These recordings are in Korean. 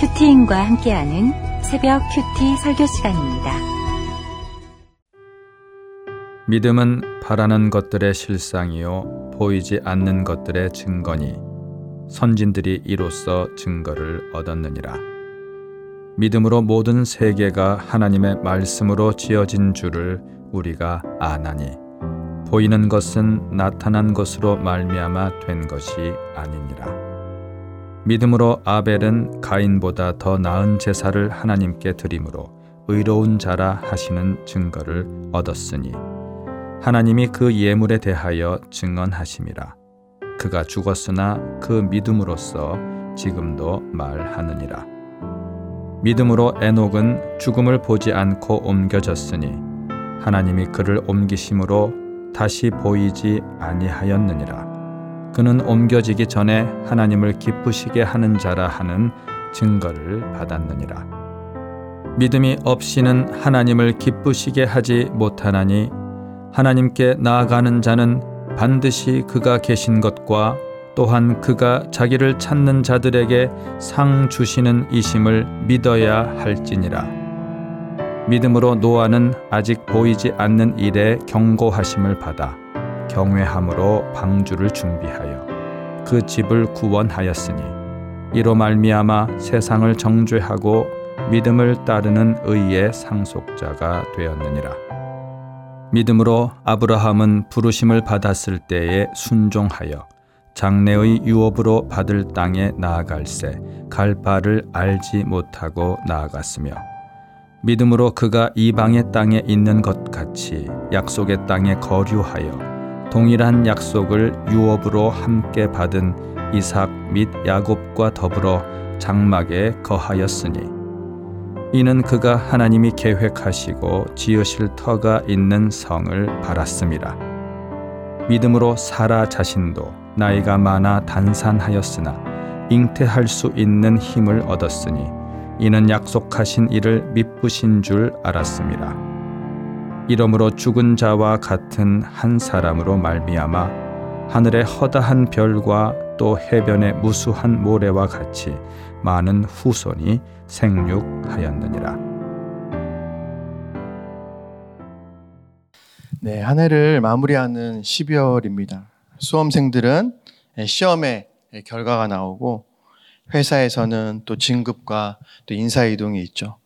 큐티인과 함께하는 새벽 큐티 설교 시간입니다. 믿음은 바라는 것들의 실상이요 보이지 않는 것들의 증거니 선진들이 이로써 증거를 얻었느니라. 믿음으로 모든 세계가 하나님의 말씀으로 지어진 줄을 우리가 아나니 보이는 것은 나타난 것으로 말미암아 된 것이 아니니라. 믿음으로 아벨은 가인보다 더 나은 제사를 하나님께 드림으로 의로운 자라 하시는 증거를 얻었으니 하나님이 그 예물에 대하여 증언하심이라. 그가 죽었으나 그 믿음으로써 지금도 말하느니라. 믿음으로 에녹은 죽음을 보지 않고 옮겨졌으니 하나님이 그를 옮기심으로 다시 보이지 아니하였느니라 그는 옮겨지기 전에 하나님을 기쁘시게 하는 자라 하는 증거를 받았느니라. 믿음이 없이는 하나님을 기쁘시게 하지 못하나니 하나님께 나아가는 자는 반드시 그가 계신 것과 또한 그가 자기를 찾는 자들에게 상 주시는 이심을 믿어야 할지니라. 믿음으로 노아는 아직 보이지 않는 일에 경고하심을 받아 경외함으로 방주를 준비하여 그 집을 구원하였으니 이로 말미암아 세상을 정죄하고 믿음을 따르는 의의 상속자가 되었느니라. 믿음으로 아브라함은 부르심을 받았을 때에 순종하여 장래의 유업으로 받을 땅에 나아갈새 갈 바를 알지 못하고 나아갔으며 믿음으로 그가 이방의 땅에 있는 것 같이 약속의 땅에 거류하여 동일한 약속을 유업으로 함께 받은 이삭 및 야곱과 더불어 장막에 거하였으니 이는 그가 하나님이 계획하시고 지으실 터가 있는 성을 바랐습니다. 믿음으로 사라 자신도 나이가 많아 단산하였으나 잉태할 수 있는 힘을 얻었으니 이는 약속하신 이를 미쁘신 줄 알았습니다. 이러므로 죽은 자와 같은 한 사람으로 말미암아 하늘의 허다한 별과 또 해변의 무수한 모래와 같이 많은 후손이 생육하였느니라. 네, 한 해를 마무리하는 12월입니다. 수험생들은 시험의 결과가 나오고 회사에서는 또 진급과 또 인사 이동이 있죠.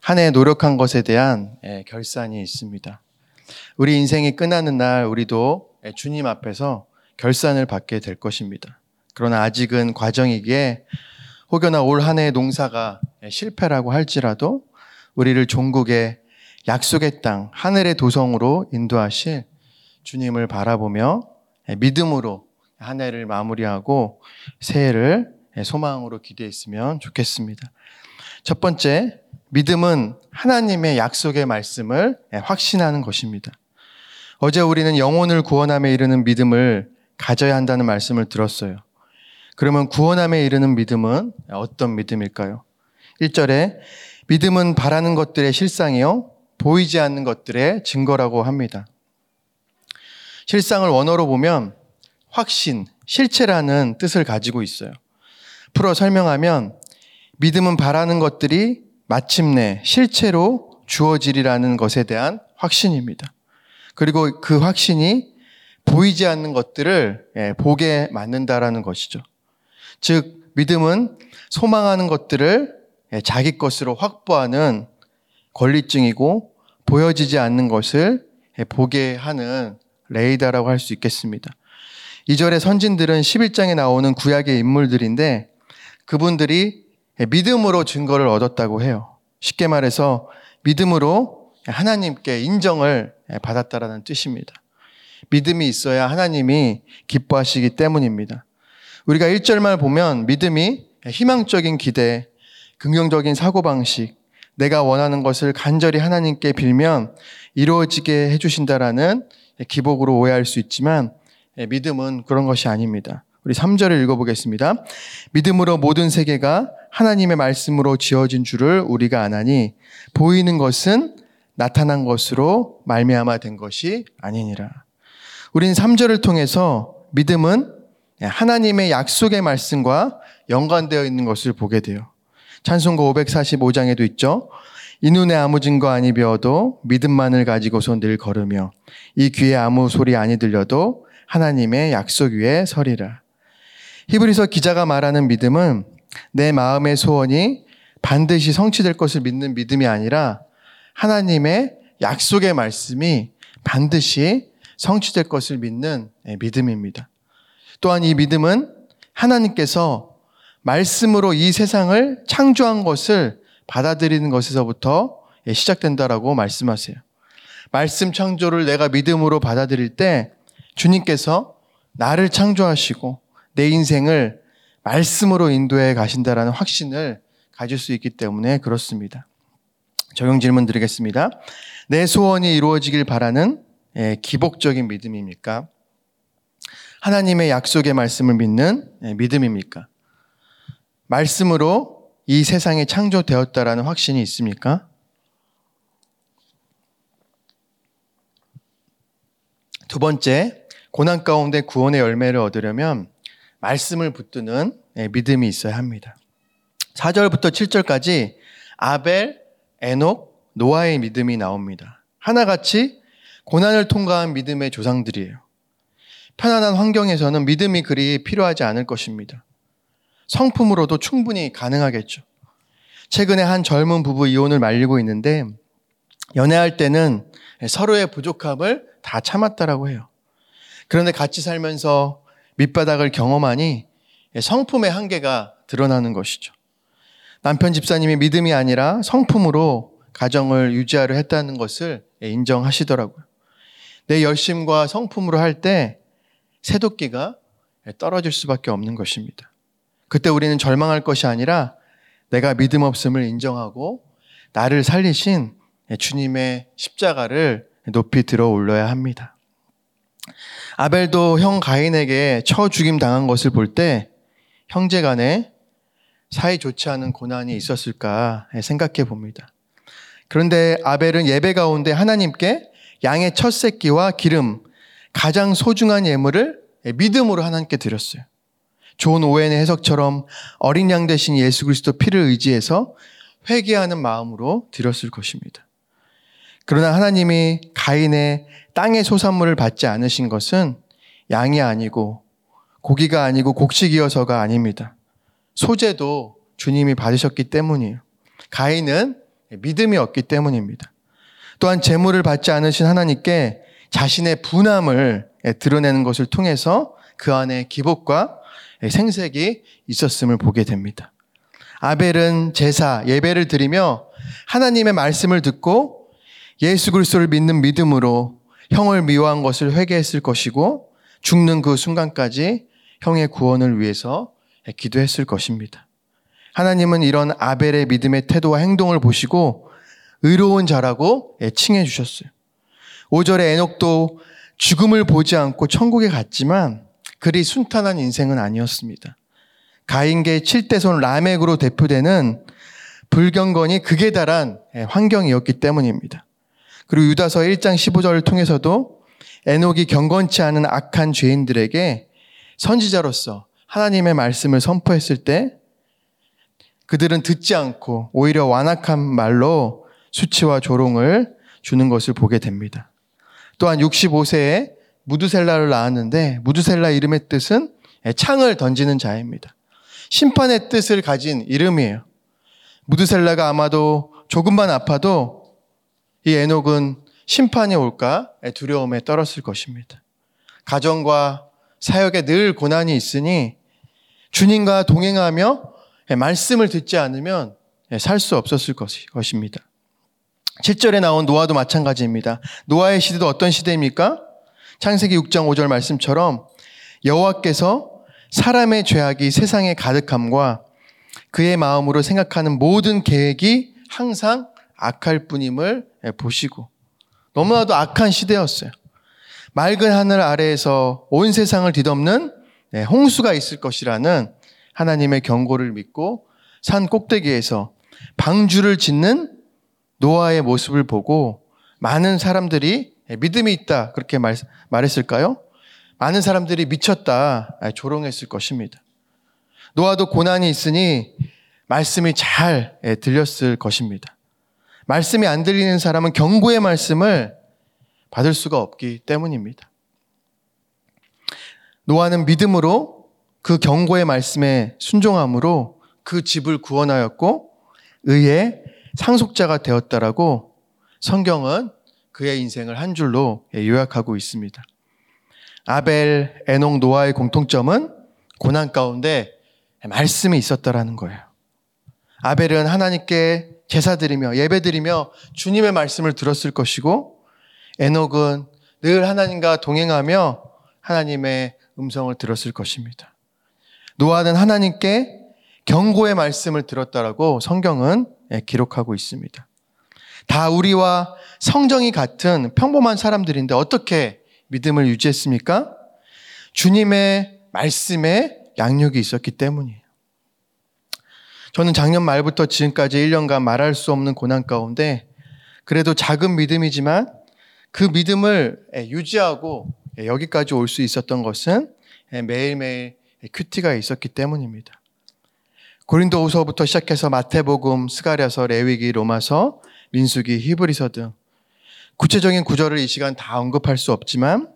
한 해 노력한 것에 대한 예, 결산이 있습니다. 우리 인생이 끝나는 날 우리도 예, 주님 앞에서 결산을 받게 될 것입니다. 그러나 아직은 과정이기에 혹여나 올 한 해의 농사가 예, 실패라고 할지라도 우리를 종국의 약속의 땅, 하늘의 도성으로 인도하실 주님을 바라보며 믿음으로 한 해를 마무리하고 새해를 소망으로 기대했으면 좋겠습니다. 첫 번째, 믿음은 하나님의 약속의 말씀을 확신하는 것입니다. 어제 우리는 영혼을 구원함에 이르는 믿음을 가져야 한다는 말씀을 들었어요. 그러면 구원함에 이르는 믿음은 어떤 믿음일까요? 1절에 믿음은 바라는 것들의 실상이요. 보이지 않는 것들의 증거라고 합니다. 실상을 원어로 보면 확신, 실체라는 뜻을 가지고 있어요. 풀어 설명하면 믿음은 바라는 것들이 마침내 실체로 주어지리라는 것에 대한 확신입니다. 그리고 그 확신이 보이지 않는 것들을 예, 보게 만든다라는 것이죠. 즉, 믿음은 소망하는 것들을 예, 자기 것으로 확보하는 권리증이고 보여지지 않는 것을 예, 보게 하는 레이다라고 할 수 있겠습니다. 이절의 선진들은 11장에 나오는 구약의 인물들인데 그분들이 예, 믿음으로 증거를 얻었다고 해요. 쉽게 말해서 믿음으로 하나님께 인정을 예, 받았다라는 뜻입니다. 믿음이 있어야 하나님이 기뻐하시기 때문입니다. 우리가 1절만 보면 믿음이 희망적인 기대, 긍정적인 사고방식, 내가 원하는 것을 간절히 하나님께 빌면 이루어지게 해주신다라는 기복으로 오해할 수 있지만 예, 믿음은 그런 것이 아닙니다. 우리 3절을 읽어보겠습니다. 믿음으로 모든 세계가 하나님의 말씀으로 지어진 줄을 우리가 아나니 보이는 것은 나타난 것으로 말미암아 된 것이 아니니라. 우린 3절을 통해서 믿음은 하나님의 약속의 말씀과 연관되어 있는 것을 보게 돼요. 찬송가 545장에도 있죠. 이 눈에 아무 증거 아니 비어도 믿음만을 가지고서 늘 걸으며 이 귀에 아무 소리 아니 들려도 하나님의 약속 위에 서리라. 히브리서 기자가 말하는 믿음은 내 마음의 소원이 반드시 성취될 것을 믿는 믿음이 아니라 하나님의 약속의 말씀이 반드시 성취될 것을 믿는 믿음입니다. 또한 이 믿음은 하나님께서 말씀으로 이 세상을 창조한 것을 받아들이는 것에서부터 시작된다라고 말씀하세요. 말씀 창조를 내가 믿음으로 받아들일 때 주님께서 나를 창조하시고 내 인생을 말씀으로 인도해 가신다라는 확신을 가질 수 있기 때문에 그렇습니다. 적용 질문 드리겠습니다. 내 소원이 이루어지길 바라는 예, 기복적인 믿음입니까? 하나님의 약속의 말씀을 믿는 예, 믿음입니까? 말씀으로 이 세상이 창조되었다라는 확신이 있습니까? 두 번째, 고난 가운데 구원의 열매를 얻으려면 말씀을 붙드는 예, 믿음이 있어야 합니다. 4절부터 7절까지 아벨, 에녹, 노아의 믿음이 나옵니다. 하나같이 고난을 통과한 믿음의 조상들이에요. 편안한 환경에서는 믿음이 그리 필요하지 않을 것입니다. 성품으로도 충분히 가능하겠죠. 최근에 한 젊은 부부 이혼을 말리고 있는데 연애할 때는 서로의 부족함을 다 참았다라고 해요. 그런데 같이 살면서 밑바닥을 경험하니 성품의 한계가 드러나는 것이죠. 남편 집사님이 믿음이 아니라 성품으로 가정을 유지하려 했다는 것을 인정하시더라고요. 내 열심과 성품으로 할 때 새도끼가 떨어질 수밖에 없는 것입니다. 그때 우리는 절망할 것이 아니라 내가 믿음 없음을 인정하고 나를 살리신 주님의 십자가를 높이 들어 올려야 합니다. 아벨도 형 가인에게 쳐 죽임 당한 것을 볼 때 형제 간에 사이 좋지 않은 고난이 있었을까 생각해 봅니다. 그런데 아벨은 예배 가운데 하나님께 양의 첫 새끼와 기름, 가장 소중한 예물을 믿음으로 하나님께 드렸어요. 좋은 오웬의 해석처럼 어린 양 대신 예수 그리스도 피를 의지해서 회개하는 마음으로 드렸을 것입니다. 그러나 하나님이 가인의 땅의 소산물을 받지 않으신 것은 양이 아니고 고기가 아니고 곡식이어서가 아닙니다. 소재도 주님이 받으셨기 때문이에요. 가인은 믿음이 없기 때문입니다. 또한 재물을 받지 않으신 하나님께 자신의 분함을 드러내는 것을 통해서 그 안에 기복과 생색이 있었음을 보게 됩니다. 아벨은 제사, 예배를 드리며 하나님의 말씀을 듣고 예수 그리스도를 믿는 믿음으로 형을 미워한 것을 회개했을 것이고 죽는 그 순간까지 형의 구원을 위해서 기도했을 것입니다. 하나님은 이런 아벨의 믿음의 태도와 행동을 보시고 의로운 자라고 칭해 주셨어요. 5절에 에녹도 죽음을 보지 않고 천국에 갔지만 그리 순탄한 인생은 아니었습니다. 가인계 7대손 라멕으로 대표되는 불경건이 극에 달한 환경이었기 때문입니다. 그리고 유다서 1장 15절을 통해서도 에녹이 경건치 않은 악한 죄인들에게 선지자로서 하나님의 말씀을 선포했을 때 그들은 듣지 않고 오히려 완악한 말로 수치와 조롱을 주는 것을 보게 됩니다. 또한 65세에 무드셀라를 낳았는데 무드셀라 이름의 뜻은 창을 던지는 자입니다. 심판의 뜻을 가진 이름이에요. 무드셀라가 아마도 조금만 아파도 이 에녹은 심판이 올까 두려움에 떨었을 것입니다. 가정과 사역에 늘 고난이 있으니 주님과 동행하며 말씀을 듣지 않으면 살 수 없었을 것입니다. 7절에 나온 노아도 마찬가지입니다. 노아의 시대도 어떤 시대입니까? 창세기 6장 5절 말씀처럼 여호와께서 사람의 죄악이 세상에 가득함과 그의 마음으로 생각하는 모든 계획이 항상 악할 뿐임을 보시고 너무나도 악한 시대였어요. 맑은 하늘 아래에서 온 세상을 뒤덮는 네, 홍수가 있을 것이라는 하나님의 경고를 믿고 산 꼭대기에서 방주를 짓는 노아의 모습을 보고 많은 사람들이 믿음이 있다 그렇게 말, 말했을까요? 많은 사람들이 미쳤다 조롱했을 것입니다. 노아도 고난이 있으니 말씀이 잘 예, 들렸을 것입니다. 말씀이 안 들리는 사람은 경고의 말씀을 받을 수가 없기 때문입니다. 노아는 믿음으로 그 경고의 말씀에 순종함으로 그 집을 구원하였고 의의 상속자가 되었다라고 성경은 그의 인생을 한 줄로 예, 요약하고 있습니다. 아벨, 에녹, 노아의 공통점은 고난 가운데 말씀이 있었다라는 거예요. 아벨은 하나님께 제사 드리며 예배 드리며 주님의 말씀을 들었을 것이고 에녹은 늘 하나님과 동행하며 하나님의 음성을 들었을 것입니다. 노아는 하나님께 경고의 말씀을 들었다라고 성경은 예, 기록하고 있습니다. 다 우리와 성정이 같은 평범한 사람들인데 어떻게 믿음을 유지했습니까? 주님의 말씀에 양육이 있었기 때문이에요. 저는 작년 말부터 지금까지 1년간 말할 수 없는 고난 가운데 그래도 작은 믿음이지만 그 믿음을 유지하고 여기까지 올 수 있었던 것은 매일매일 큐티가 있었기 때문입니다. 고린도후서부터 시작해서 마태복음, 스가랴서, 레위기, 로마서, 민수기, 히브리서 등 구체적인 구절을 이 시간 다 언급할 수 없지만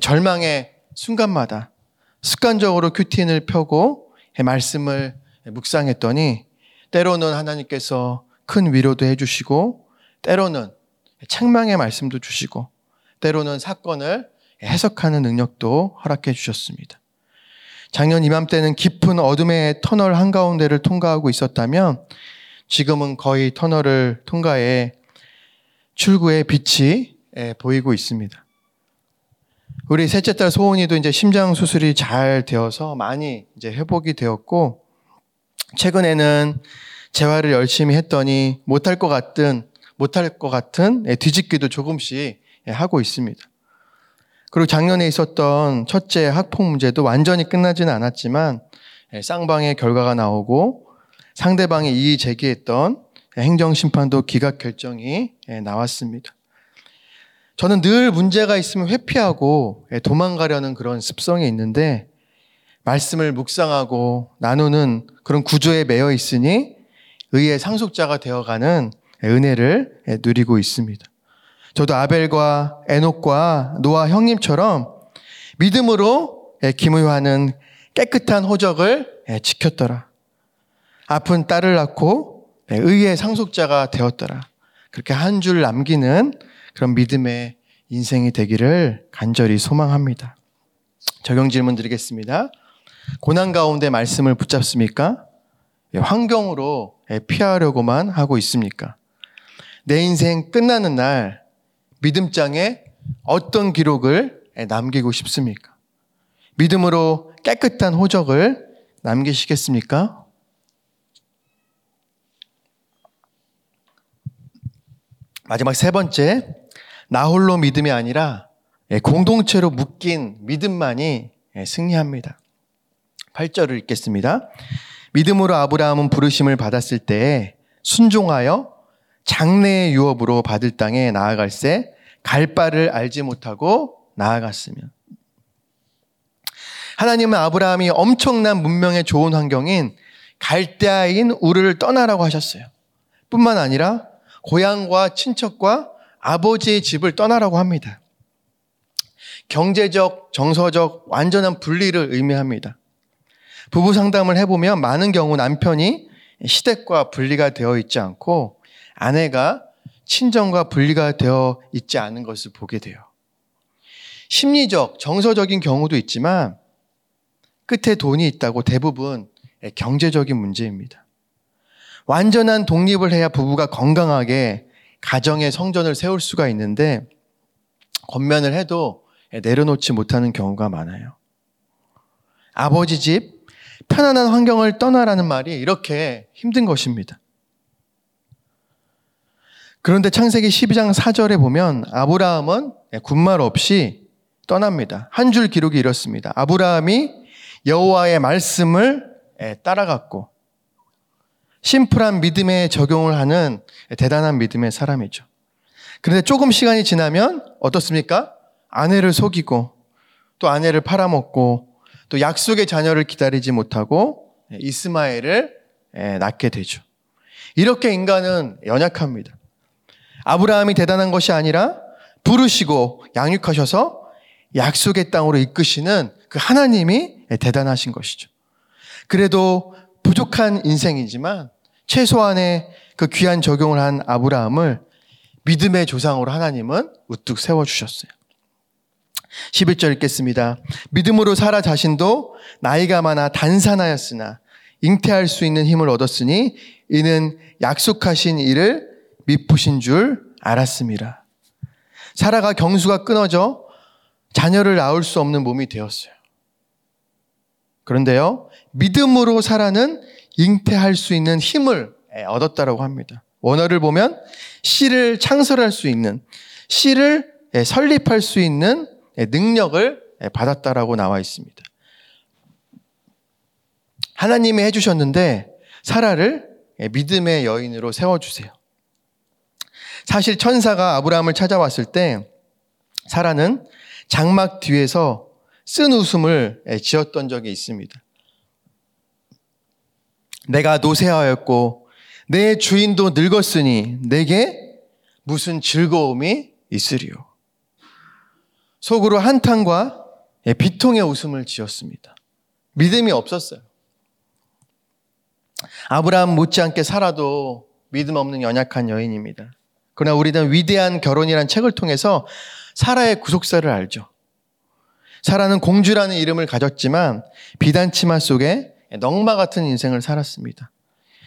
절망의 순간마다 습관적으로 큐틴을 펴고 말씀을 묵상했더니 때로는 하나님께서 큰 위로도 해주시고 때로는 책망의 말씀도 주시고 때로는 사건을 해석하는 능력도 허락해 주셨습니다. 작년 이맘때는 깊은 어둠의 터널 한가운데를 통과하고 있었다면 지금은 거의 터널을 통과해 출구의 빛이 보이고 있습니다. 우리 셋째 딸 소은이도 이제 심장 수술이 잘 되어서 많이 이제 회복이 되었고 최근에는 재활을 열심히 했더니 못할 것 같은 못할 것 같은 뒤집기도 조금씩 하고 있습니다. 그리고 작년에 있었던 첫째 학폭 문제도 완전히 끝나지는 않았지만 쌍방의 결과가 나오고 상대방이 이의 제기했던 행정심판도 기각 결정이 나왔습니다. 저는 늘 문제가 있으면 회피하고 도망가려는 그런 습성이 있는데 말씀을 묵상하고 나누는 그런 구조에 매여 있으니 의의 상속자가 되어가는 은혜를 누리고 있습니다. 저도 아벨과 에녹과 노아 형님처럼 믿음으로 기무하는 깨끗한 호적을 지켰더라. 아픈 딸을 낳고 의의 상속자가 되었더라. 그렇게 한 줄 남기는 그런 믿음의 인생이 되기를 간절히 소망합니다. 적용 질문 드리겠습니다. 고난 가운데 말씀을 붙잡습니까? 예, 환경으로 예, 피하려고만 하고 있습니까? 내 인생 끝나는 날 믿음장에 어떤 기록을 예, 남기고 싶습니까? 믿음으로 깨끗한 호적을 남기시겠습니까? 마지막 세 번째, 나 홀로 믿음이 아니라 공동체로 묶인 믿음만이 승리합니다. 8절을 읽겠습니다. 믿음으로 아브라함은 부르심을 받았을 때 순종하여 장래의 유업으로 받을 땅에 나아갈새 갈 바를 알지 못하고 나아갔으며 하나님은 아브라함이 엄청난 문명의 좋은 환경인 갈대아인 우르를 떠나라고 하셨어요. 뿐만 아니라 고향과 친척과 아버지의 집을 떠나라고 합니다. 경제적, 정서적 완전한 분리를 의미합니다. 부부 상담을 해보면 많은 경우 남편이 시댁과 분리가 되어 있지 않고 아내가 친정과 분리가 되어 있지 않은 것을 보게 돼요. 심리적, 정서적인 경우도 있지만 끝에 돈이 있다고 대부분 경제적인 문제입니다. 완전한 독립을 해야 부부가 건강하게 가정의 성전을 세울 수가 있는데 권면을 해도 내려놓지 못하는 경우가 많아요. 아버지 집, 편안한 환경을 떠나라는 말이 이렇게 힘든 것입니다. 그런데 창세기 12장 4절에 보면 아브라함은 군말 없이 떠납니다. 한 줄 기록이 이렇습니다. 아브라함이 여호와의 말씀을 따라갔고 심플한 믿음에 적용을 하는 대단한 믿음의 사람이죠. 그런데 조금 시간이 지나면 어떻습니까? 아내를 속이고 또 아내를 팔아먹고 또 약속의 자녀를 기다리지 못하고 이스마엘을 낳게 되죠. 이렇게 인간은 연약합니다. 아브라함이 대단한 것이 아니라 부르시고 양육하셔서 약속의 땅으로 이끄시는 그 하나님이 대단하신 것이죠. 그래도 부족한 인생이지만 최소한의 그 귀한 적용을 한 아브라함을 믿음의 조상으로 하나님은 우뚝 세워주셨어요. 11절 읽겠습니다. 믿음으로 사라 자신도 나이가 많아 단산하였으나 잉태할 수 있는 힘을 얻었으니 이는 약속하신 일을 미푸신 줄 알았습니다. 사라가 경수가 끊어져 자녀를 낳을 수 없는 몸이 되었어요. 그런데요, 믿음으로 사라는 잉태할 수 있는 힘을 얻었다라고 합니다. 원어를 보면 씨를 창설할 수 있는, 씨를 설립할 수 있는 능력을 받았다라고 나와 있습니다. 하나님이 해주셨는데 사라를 믿음의 여인으로 세워주세요. 사실 천사가 아브라함을 찾아왔을 때 사라는 장막 뒤에서 쓴 웃음을 지었던 적이 있습니다. 내가 노쇠하였고 내 주인도 늙었으니 내게 무슨 즐거움이 있으리요. 속으로 한탄과 비통의 웃음을 지었습니다. 믿음이 없었어요. 아브라함 못지않게 살아도 믿음 없는 연약한 여인입니다. 그러나 우리는 위대한 결혼이란 책을 통해서 사라의 구속사를 알죠. 사라는 공주라는 이름을 가졌지만 비단 치마 속에 넝마 같은 인생을 살았습니다.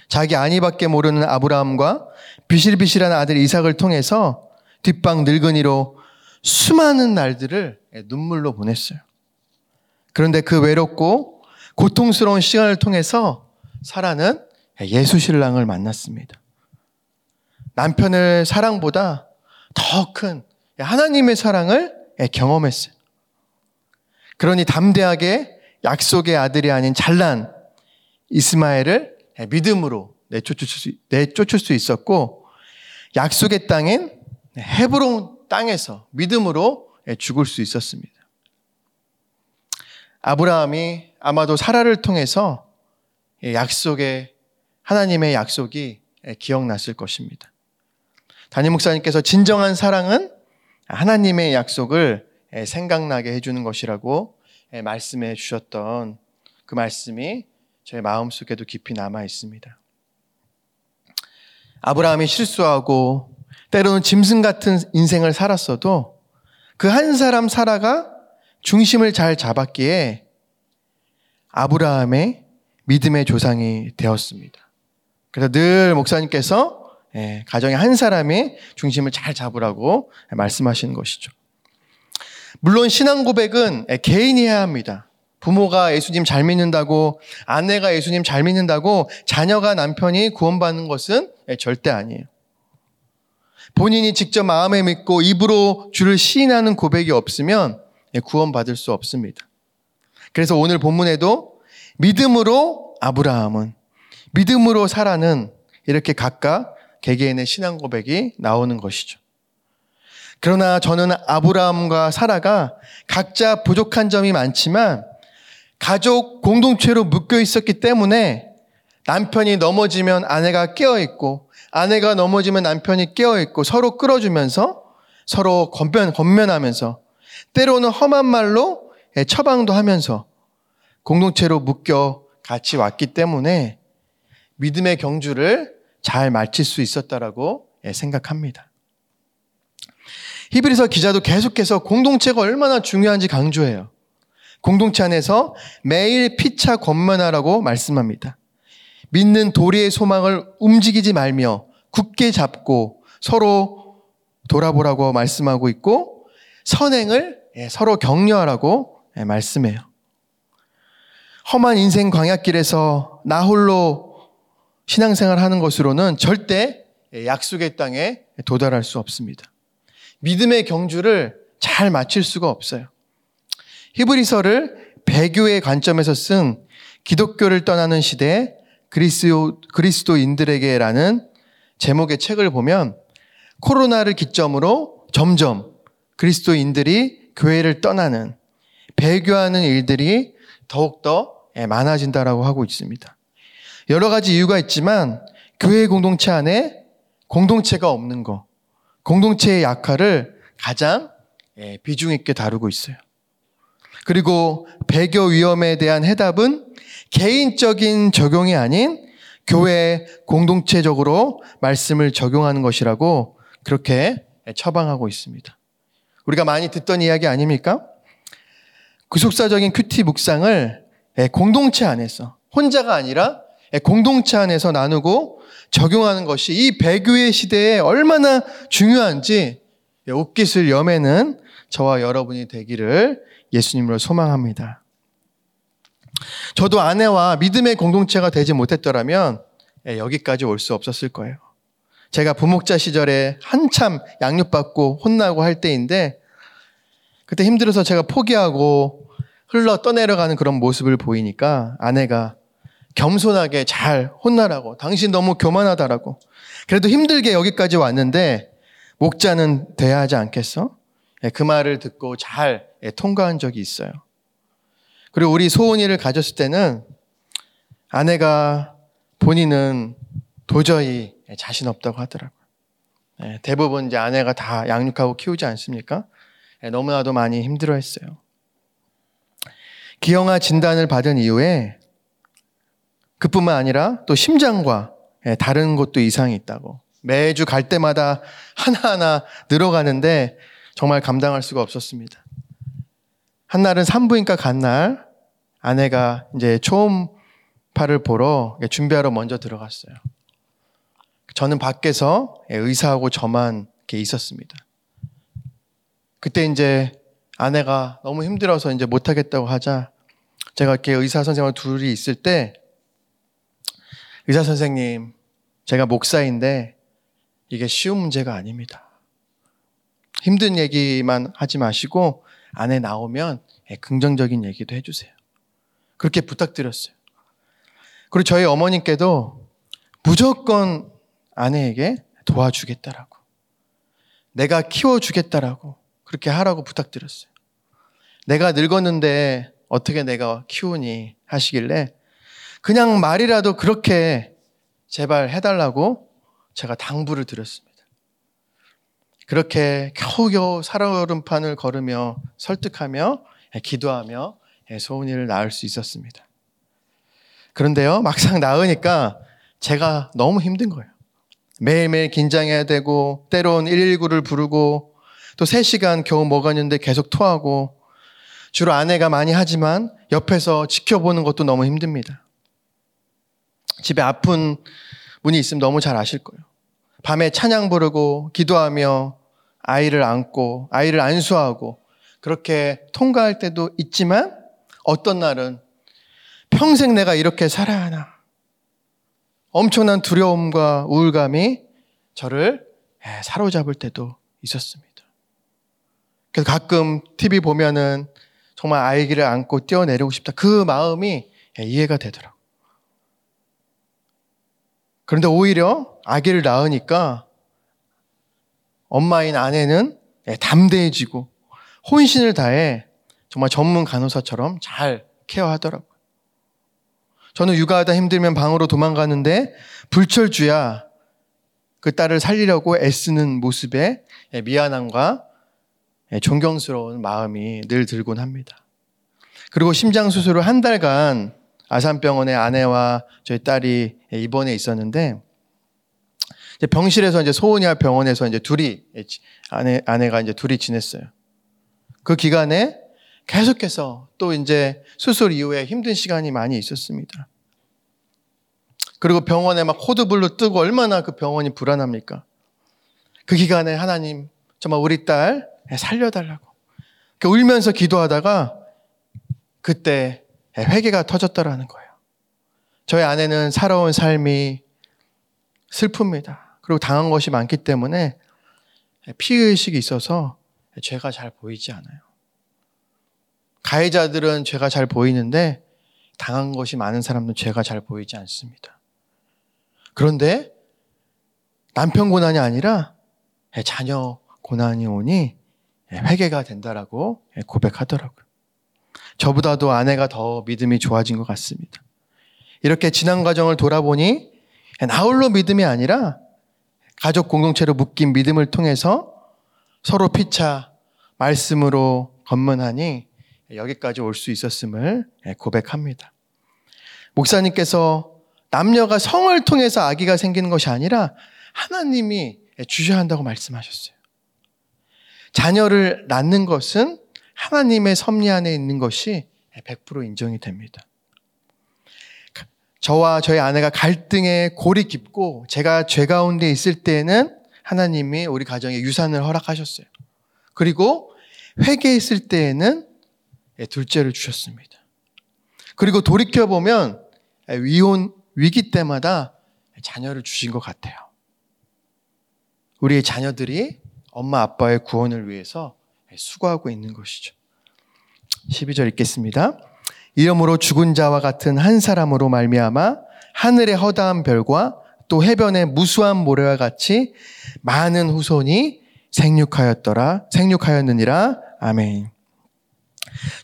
자기 아니밖에 모르는 아브라함과 비실비실한 아들 이삭을 통해서 뒷방 늙은이로 수많은 날들을 눈물로 보냈어요. 그런데 그 외롭고 고통스러운 시간을 통해서 사라는 예수 신랑을 만났습니다. 남편의 사랑보다 더 큰 하나님의 사랑을 경험했어요. 그러니 담대하게 약속의 아들이 아닌 잘난 이스마엘을 믿음으로 내쫓을 수, 있었고 약속의 땅인 헤브론 땅에서 믿음으로 죽을 수 있었습니다. 아브라함이 아마도 사라를 통해서 약속의 하나님의 약속이 기억났을 것입니다. 담임 목사님께서 진정한 사랑은 하나님의 약속을 생각나게 해주는 것이라고 말씀해 주셨던 그 말씀이 저의 마음속에도 깊이 남아 있습니다. 아브라함이 실수하고 때로는 짐승 같은 인생을 살았어도 그 한 사람 사라가 중심을 잘 잡았기에 아브라함의 믿음의 조상이 되었습니다. 그래서 늘 목사님께서 예, 가정의 한 사람이 중심을 잘 잡으라고 말씀하시는 것이죠. 물론 신앙 고백은 개인이 해야 합니다. 부모가 예수님 잘 믿는다고, 아내가 예수님 잘 믿는다고, 자녀가 남편이 구원받는 것은 절대 아니에요. 본인이 직접 마음에 믿고 입으로 주를 시인하는 고백이 없으면 구원받을 수 없습니다. 그래서 오늘 본문에도 믿음으로 아브라함은, 믿음으로 사라는 이렇게 각각 개개인의 신앙 고백이 나오는 것이죠. 그러나 저는 아브라함과 사라가 각자 부족한 점이 많지만 가족 공동체로 묶여 있었기 때문에 남편이 넘어지면 아내가 깨어 있고 아내가 넘어지면 남편이 깨어 있고 서로 끌어주면서 서로 건면, 건면하면서 때로는 험한 말로 처방도 하면서 공동체로 묶여 같이 왔기 때문에 믿음의 경주를 잘 마칠 수 있었다라고 생각합니다. 히브리서 기자도 계속해서 공동체가 얼마나 중요한지 강조해요. 공동체 안에서 매일 피차 권면하라고 말씀합니다. 믿는 도리의 소망을 움직이지 말며 굳게 잡고 서로 돌아보라고 말씀하고 있고 선행을 예, 서로 격려하라고 예, 말씀해요. 험한 인생 광약길에서 나 홀로 신앙생활 하는 것으로는 절대 약속의 땅에 도달할 수 없습니다. 믿음의 경주를 잘 마칠 수가 없어요. 히브리서를 배교의 관점에서 쓴 기독교를 떠나는 시대 그리스도, 그리스도인들에게라는 제목의 책을 보면 코로나를 기점으로 점점 그리스도인들이 교회를 떠나는 배교하는 일들이 더욱더 많아진다라고 하고 있습니다. 여러 가지 이유가 있지만 교회 공동체 안에 공동체가 없는 거, 공동체의 약화를 가장 예, 비중 있게 다루고 있어요. 그리고 배교 위험에 대한 해답은 개인적인 적용이 아닌 교회 공동체적으로 말씀을 적용하는 것이라고 그렇게 처방하고 있습니다. 우리가 많이 듣던 이야기 아닙니까? 구속사적인 큐티 묵상을 예, 공동체 안에서 혼자가 아니라 예, 공동체 안에서 나누고 적용하는 것이 이 배교의 시대에 얼마나 중요한지 예, 옷깃을 여매는 저와 여러분이 되기를 예수님으로 소망합니다. 저도 아내와 믿음의 공동체가 되지 못했더라면 여기까지 올 수 없었을 거예요. 제가 부목자 시절에 한참 양육받고 혼나고 할 때인데 그때 힘들어서 제가 포기하고 흘러 떠내려가는 그런 모습을 보이니까 아내가 겸손하게 잘 혼나라고 당신 너무 교만하다라고 그래도 힘들게 여기까지 왔는데 목자는 돼야 하지 않겠어? 예, 그 말을 듣고 잘 예, 통과한 적이 있어요. 그리고 우리 소은이를 가졌을 때는 아내가 본인은 도저히 자신 없다고 하더라고요. 예, 대부분 이제 아내가 다 양육하고 키우지 않습니까? 너무나도 많이 힘들어 했어요. 기형아 진단을 받은 이후에 그뿐만 아니라 또 심장과 다른 것도 이상이 있다고 매주 갈 때마다 하나하나 늘어가는데 정말 감당할 수가 없었습니다. 한 날은 산부인과 간 날 아내가 이제 초음파를 보러 준비하러 먼저 들어갔어요. 저는 밖에서 의사하고 저만 이렇게 있었습니다. 그때 이제 아내가 너무 힘들어서 이제 못하겠다고 하자 제가 이렇게 의사 선생님과 둘이 있을 때 의사 선생님, 제가 목사인데 이게 쉬운 문제가 아닙니다. 힘든 얘기만 하지 마시고 안에 나오면 예, 긍정적인 얘기도 해주세요. 그렇게 부탁드렸어요. 그리고 저희 어머님께도 무조건 아내에게 도와주겠다라고. 내가 키워주겠다라고. 그렇게 하라고 부탁드렸어요. 내가 늙었는데 어떻게 내가 키우니 하시길래 그냥 말이라도 그렇게 제발 해달라고 제가 당부를 드렸습니다. 그렇게 겨우겨우 살얼음판을 걸으며 설득하며 기도하며 소은이를 낳을 수 있었습니다. 그런데요, 막상 낳으니까 제가 너무 힘든 거예요. 매일매일 긴장해야 되고, 때론 119를 부르고, 또 3시간 겨우 먹었는데 계속 토하고, 주로 아내가 많이 하지만 옆에서 지켜보는 것도 너무 힘듭니다. 집에 아픈 분이 있으면 너무 잘 아실 거예요. 밤에 찬양 부르고 기도하며 아이를 안고 아이를 안수하고 그렇게 통과할 때도 있지만 어떤 날은 평생 내가 이렇게 살아야 하나. 엄청난 두려움과 우울감이 저를 사로잡을 때도 있었습니다. 그래서 가끔 TV 보면은 정말 아이기를 안고 뛰어내리고 싶다. 그 마음이 이해가 되더라고요. 그런데 오히려 아기를 낳으니까 엄마인 아내는 예, 담대해지고 혼신을 다해 정말 전문 간호사처럼 잘 케어하더라고요. 저는 육아하다 힘들면 방으로 도망가는데 불철주야 그 딸을 살리려고 애쓰는 모습에 예, 미안함과 예, 존경스러운 마음이 늘 들곤 합니다. 그리고 심장 수술을 한 달간 아산병원에 아내와 저희 딸이 입원해 있었는데 병실에서 이제 소은이와 병원에서 이제 둘이 아내 아내가 이제 둘이 지냈어요. 그 기간에 계속해서 또 이제 수술 이후에 힘든 시간이 많이 있었습니다. 그리고 병원에 막 코드블루 뜨고 얼마나 그 병원이 불안합니까? 그 기간에 하나님 정말 우리 딸 살려달라고 울면서 기도하다가 그때 회개가 터졌다라는 거예요. 저희 아내는 살아온 삶이 슬픕니다. 그리고 당한 것이 많기 때문에 피의식이 있어서 죄가 잘 보이지 않아요. 가해자들은 죄가 잘 보이는데 당한 것이 많은 사람은 죄가 잘 보이지 않습니다. 그런데 남편 고난이 아니라 자녀 고난이 오니 회개가 된다라고 고백하더라고요. 저보다도 아내가 더 믿음이 좋아진 것 같습니다. 이렇게 지난 과정을 돌아보니 나홀로 믿음이 아니라 가족 공동체로 묶인 믿음을 통해서 서로 피차 말씀으로 건문하니 여기까지 올 수 있었음을 고백합니다. 목사님께서 남녀가 성을 통해서 아기가 생기는 것이 아니라 하나님이 주셔야 한다고 말씀하셨어요. 자녀를 낳는 것은 하나님의 섭리 안에 있는 것이 100% 인정이 됩니다. 저와 저희 아내가 갈등에 골이 깊고 제가 죄 가운데 있을 때에는 하나님이 우리 가정에 유산을 허락하셨어요. 그리고 회개했을 때에는 둘째를 주셨습니다. 그리고 돌이켜보면 위혼 위기 때마다 자녀를 주신 것 같아요. 우리의 자녀들이 엄마 아빠의 구원을 위해서 수고하고 있는 것이죠. 12절 읽겠습니다. 이름으로 죽은 자와 같은 한 사람으로 말미암아 하늘의 허다한 별과 또 해변의 무수한 모래와 같이 많은 후손이 생육하였더라 생육하였느니라 아멘.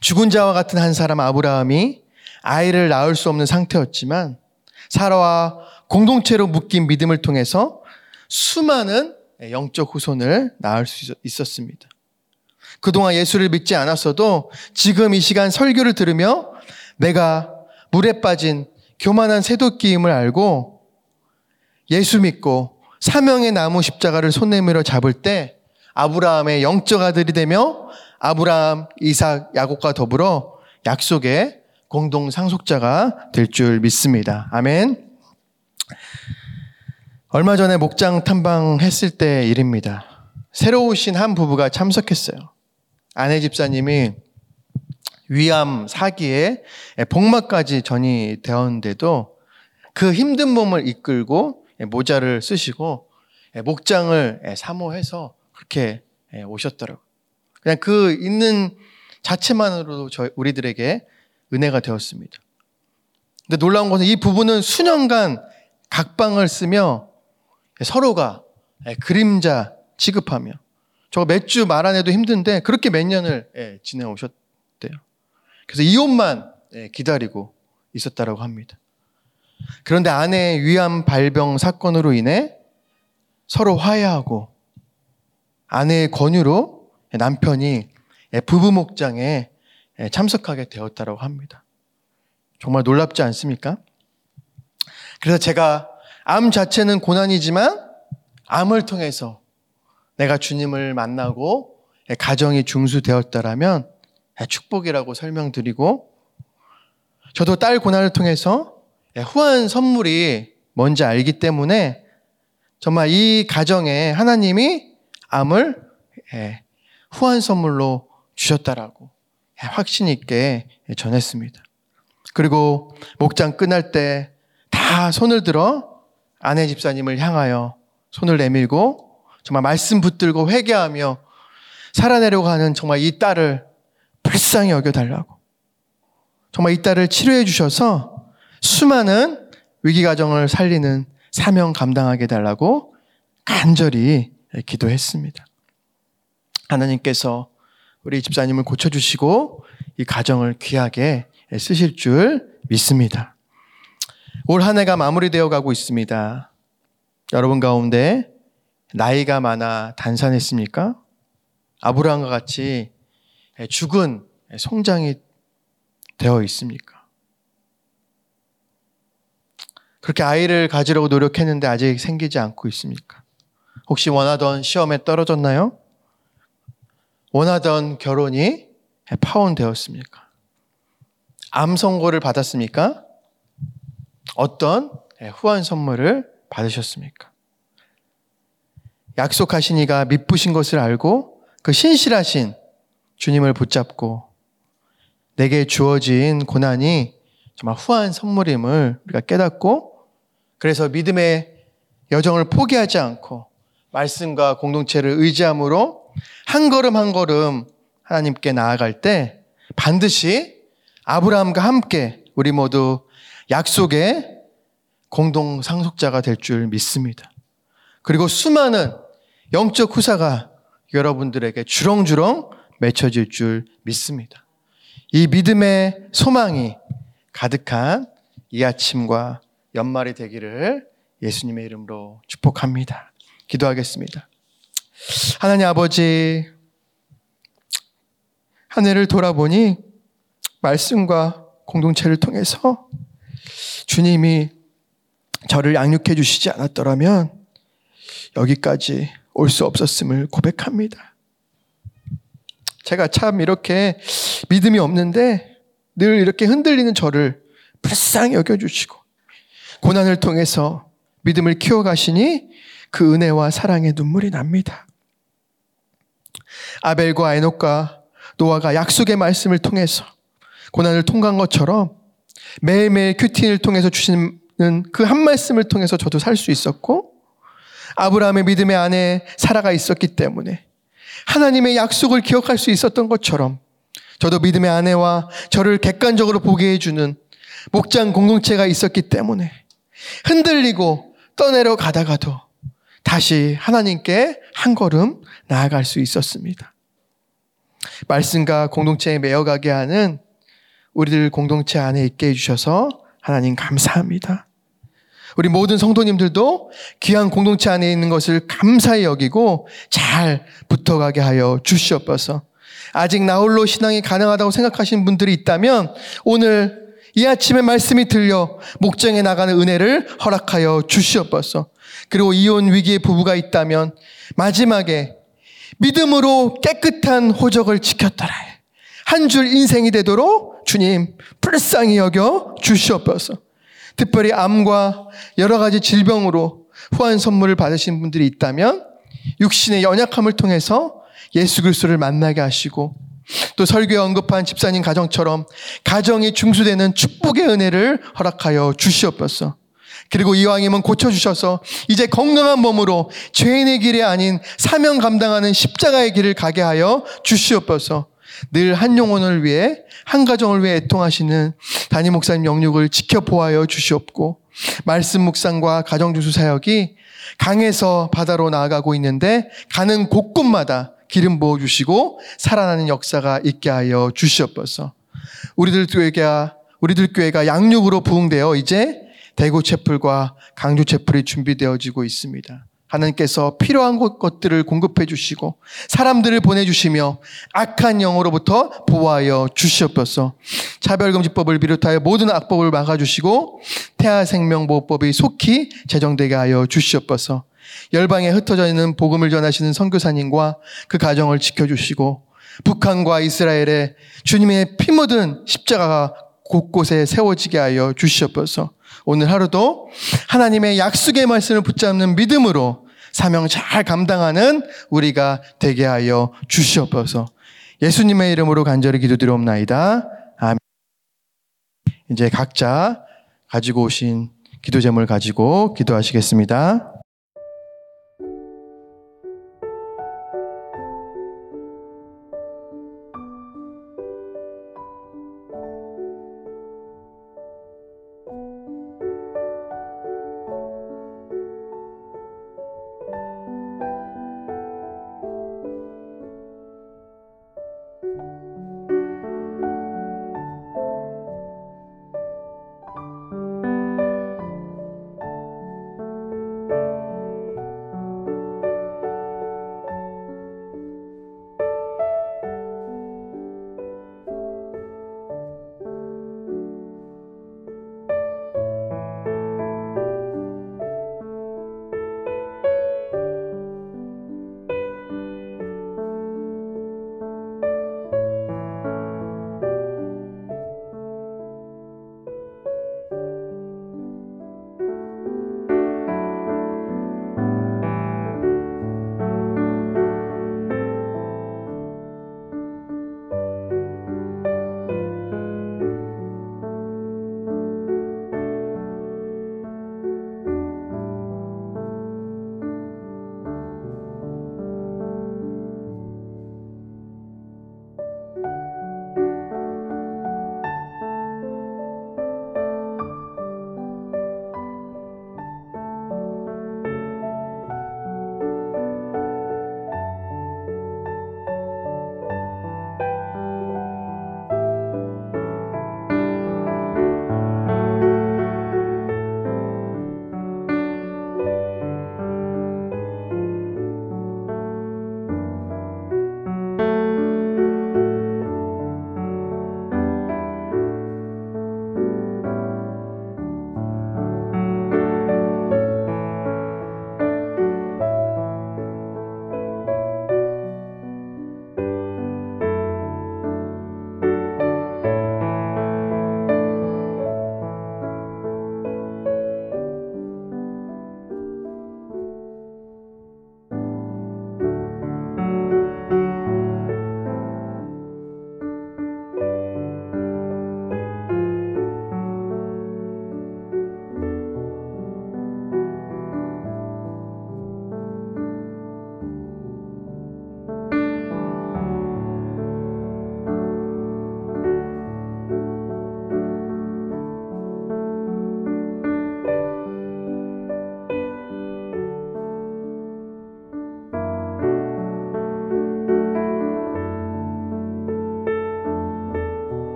죽은 자와 같은 한 사람 아브라함이 아이를 낳을 수 없는 상태였지만 사라와 공동체로 묶인 믿음을 통해서 수많은 영적 후손을 낳을 수 있었습니다. 그동안 예수를 믿지 않았어도 지금 이 시간 설교를 들으며 내가 물에 빠진 교만한 새도끼임을 알고 예수 믿고 사명의 나무 십자가를 손 내밀어 잡을 때 아브라함의 영적 아들이 되며 아브라함, 이삭, 야곱과 더불어 약속의 공동 상속자가 될 줄 믿습니다. 아멘. 얼마 전에 목장 탐방했을 때 일입니다. 새로 오신 한 부부가 참석했어요. 아내 집사님이 위암 사기에 복막까지 전이 되었는데도 그 힘든 몸을 이끌고 모자를 쓰시고 목장을 사모해서 그렇게 오셨더라고요. 그냥 그 있는 자체만으로도 저희 우리들에게 은혜가 되었습니다. 근데 놀라운 것은 이 부부는 수년간 각방을 쓰며 서로가 그림자 취급하며 저몇주 말 안 해도 힘든데 그렇게 몇 년을 지내오셨대요. 그래서 이혼만 예, 기다리고 있었다라고 합니다. 그런데 아내의 위암 발병 사건으로 인해 서로 화해하고 아내의 권유로 남편이 예, 부부 목장에 예, 참석하게 되었다고 합니다. 정말 놀랍지 않습니까? 그래서 제가 암 자체는 고난이지만 암을 통해서 내가 주님을 만나고 가정이 중수되었다라면 축복이라고 설명드리고 저도 딸 고난을 통해서 후한 선물이 뭔지 알기 때문에 정말 이 가정에 하나님이 암을 후한 선물로 주셨다라고 확신 있게 전했습니다. 그리고 목장 끝날 때 다 손을 들어 아내 집사님을 향하여 손을 내밀고 정말 말씀 붙들고 회개하며 살아내려고 하는 정말 이 딸을 불쌍히 여겨달라고. 정말 이 딸을 치료해 주셔서 수많은 위기 가정을 살리는 사명 감당하게 달라고 간절히 기도했습니다. 하나님께서 우리 집사님을 고쳐주시고 이 가정을 귀하게 쓰실 줄 믿습니다. 올 한 해가 마무리되어 가고 있습니다. 여러분 가운데 나이가 많아 단산했습니까? 아브라함과 같이 죽은 성장이 되어 있습니까? 그렇게 아이를 가지려고 노력했는데 아직 생기지 않고 있습니까? 혹시 원하던 시험에 떨어졌나요? 원하던 결혼이 파혼되었습니까? 암 선고를 받았습니까? 어떤 후한 선물을 받으셨습니까? 약속하신 이가 미쁘신 것을 알고 그 신실하신 주님을 붙잡고 내게 주어진 고난이 정말 후한 선물임을 우리가 깨닫고 그래서 믿음의 여정을 포기하지 않고 말씀과 공동체를 의지함으로 한 걸음 한 걸음 하나님께 나아갈 때 반드시 아브라함과 함께 우리 모두 약속의 공동 상속자가 될 줄 믿습니다. 그리고 수많은 영적 후사가 여러분들에게 주렁주렁 맺혀질 줄 믿습니다. 이 믿음의 소망이 가득한 이 아침과 연말이 되기를 예수님의 이름으로 축복합니다. 기도하겠습니다. 하나님 아버지, 한 해를 돌아보니 말씀과 공동체를 통해서 주님이 저를 양육해 주시지 않았더라면 여기까지 올 수 없었음을 고백합니다. 제가 참 이렇게 믿음이 없는데 늘 이렇게 흔들리는 저를 불쌍히 여겨주시고 고난을 통해서 믿음을 키워가시니 그 은혜와 사랑의 눈물이 납니다. 아벨과 에녹과 노아가 약속의 말씀을 통해서 고난을 통과한 것처럼 매일매일 큐티를 통해서 주시는 그 한 말씀을 통해서 저도 살 수 있었고 아브라함의 믿음의 안에 사라가 있었기 때문에 하나님의 약속을 기억할 수 있었던 것처럼 저도 믿음의 아내와 저를 객관적으로 보게 해주는 목장 공동체가 있었기 때문에 흔들리고 떠내려 가다가도 다시 하나님께 한 걸음 나아갈 수 있었습니다. 말씀과 공동체에 매어가게 하는 우리들 공동체 안에 있게 해주셔서 하나님 감사합니다. 우리 모든 성도님들도 귀한 공동체 안에 있는 것을 감사히 여기고 잘 붙어가게 하여 주시옵소서. 아직 나홀로 신앙이 가능하다고 생각하시는 분들이 있다면 오늘 이 아침에 말씀이 들려 목장에 나가는 은혜를 허락하여 주시옵소서. 그리고 이혼 위기의 부부가 있다면 마지막에 믿음으로 깨끗한 호적을 지켰더라. 한 줄 인생이 되도록 주님 불쌍히 여겨 주시옵소서. 특별히 암과 여러 가지 질병으로 후한 선물을 받으신 분들이 있다면 육신의 연약함을 통해서 예수 그리스도를 만나게 하시고 또 설교에 언급한 집사님 가정처럼 가정이 중수되는 축복의 은혜를 허락하여 주시옵소서. 그리고 이왕이면 고쳐주셔서 이제 건강한 몸으로 죄인의 길이 아닌 사명 감당하는 십자가의 길을 가게 하여 주시옵소서. 늘 한 영혼을 위해 한 가정을 위해 애통하시는 담임 목사님 영육을 지켜보아여 주시옵고 말씀 묵상과 가정 주수 사역이 강에서 바다로 나아가고 있는데 가는 곳곳마다 기름 부어 주시고 살아나는 역사가 있게 하여 주시옵소서. 우리들 교회가 우리들 교회가 양육으로 부흥되어 이제 대구 채플과 강주 채플이 준비되어지고 있습니다. 하나님께서 필요한 것들을 공급해 주시고 사람들을 보내주시며 악한 영으로부터 보호하여 주시옵소서. 차별금지법을 비롯하여 모든 악법을 막아주시고 태아생명보호법이 속히 제정되게 하여 주시옵소서. 열방에 흩어져 있는 복음을 전하시는 선교사님과 그 가정을 지켜주시고 북한과 이스라엘에 주님의 피 묻은 십자가가 곳곳에 세워지게 하여 주시옵소서. 오늘 하루도 하나님의 약속의 말씀을 붙잡는 믿음으로 사명 잘 감당하는 우리가 되게 하여 주시옵소서. 예수님의 이름으로 간절히 기도드리옵나이다. 아멘. 이제 각자 가지고 오신 기도 제물 가지고 기도하시겠습니다.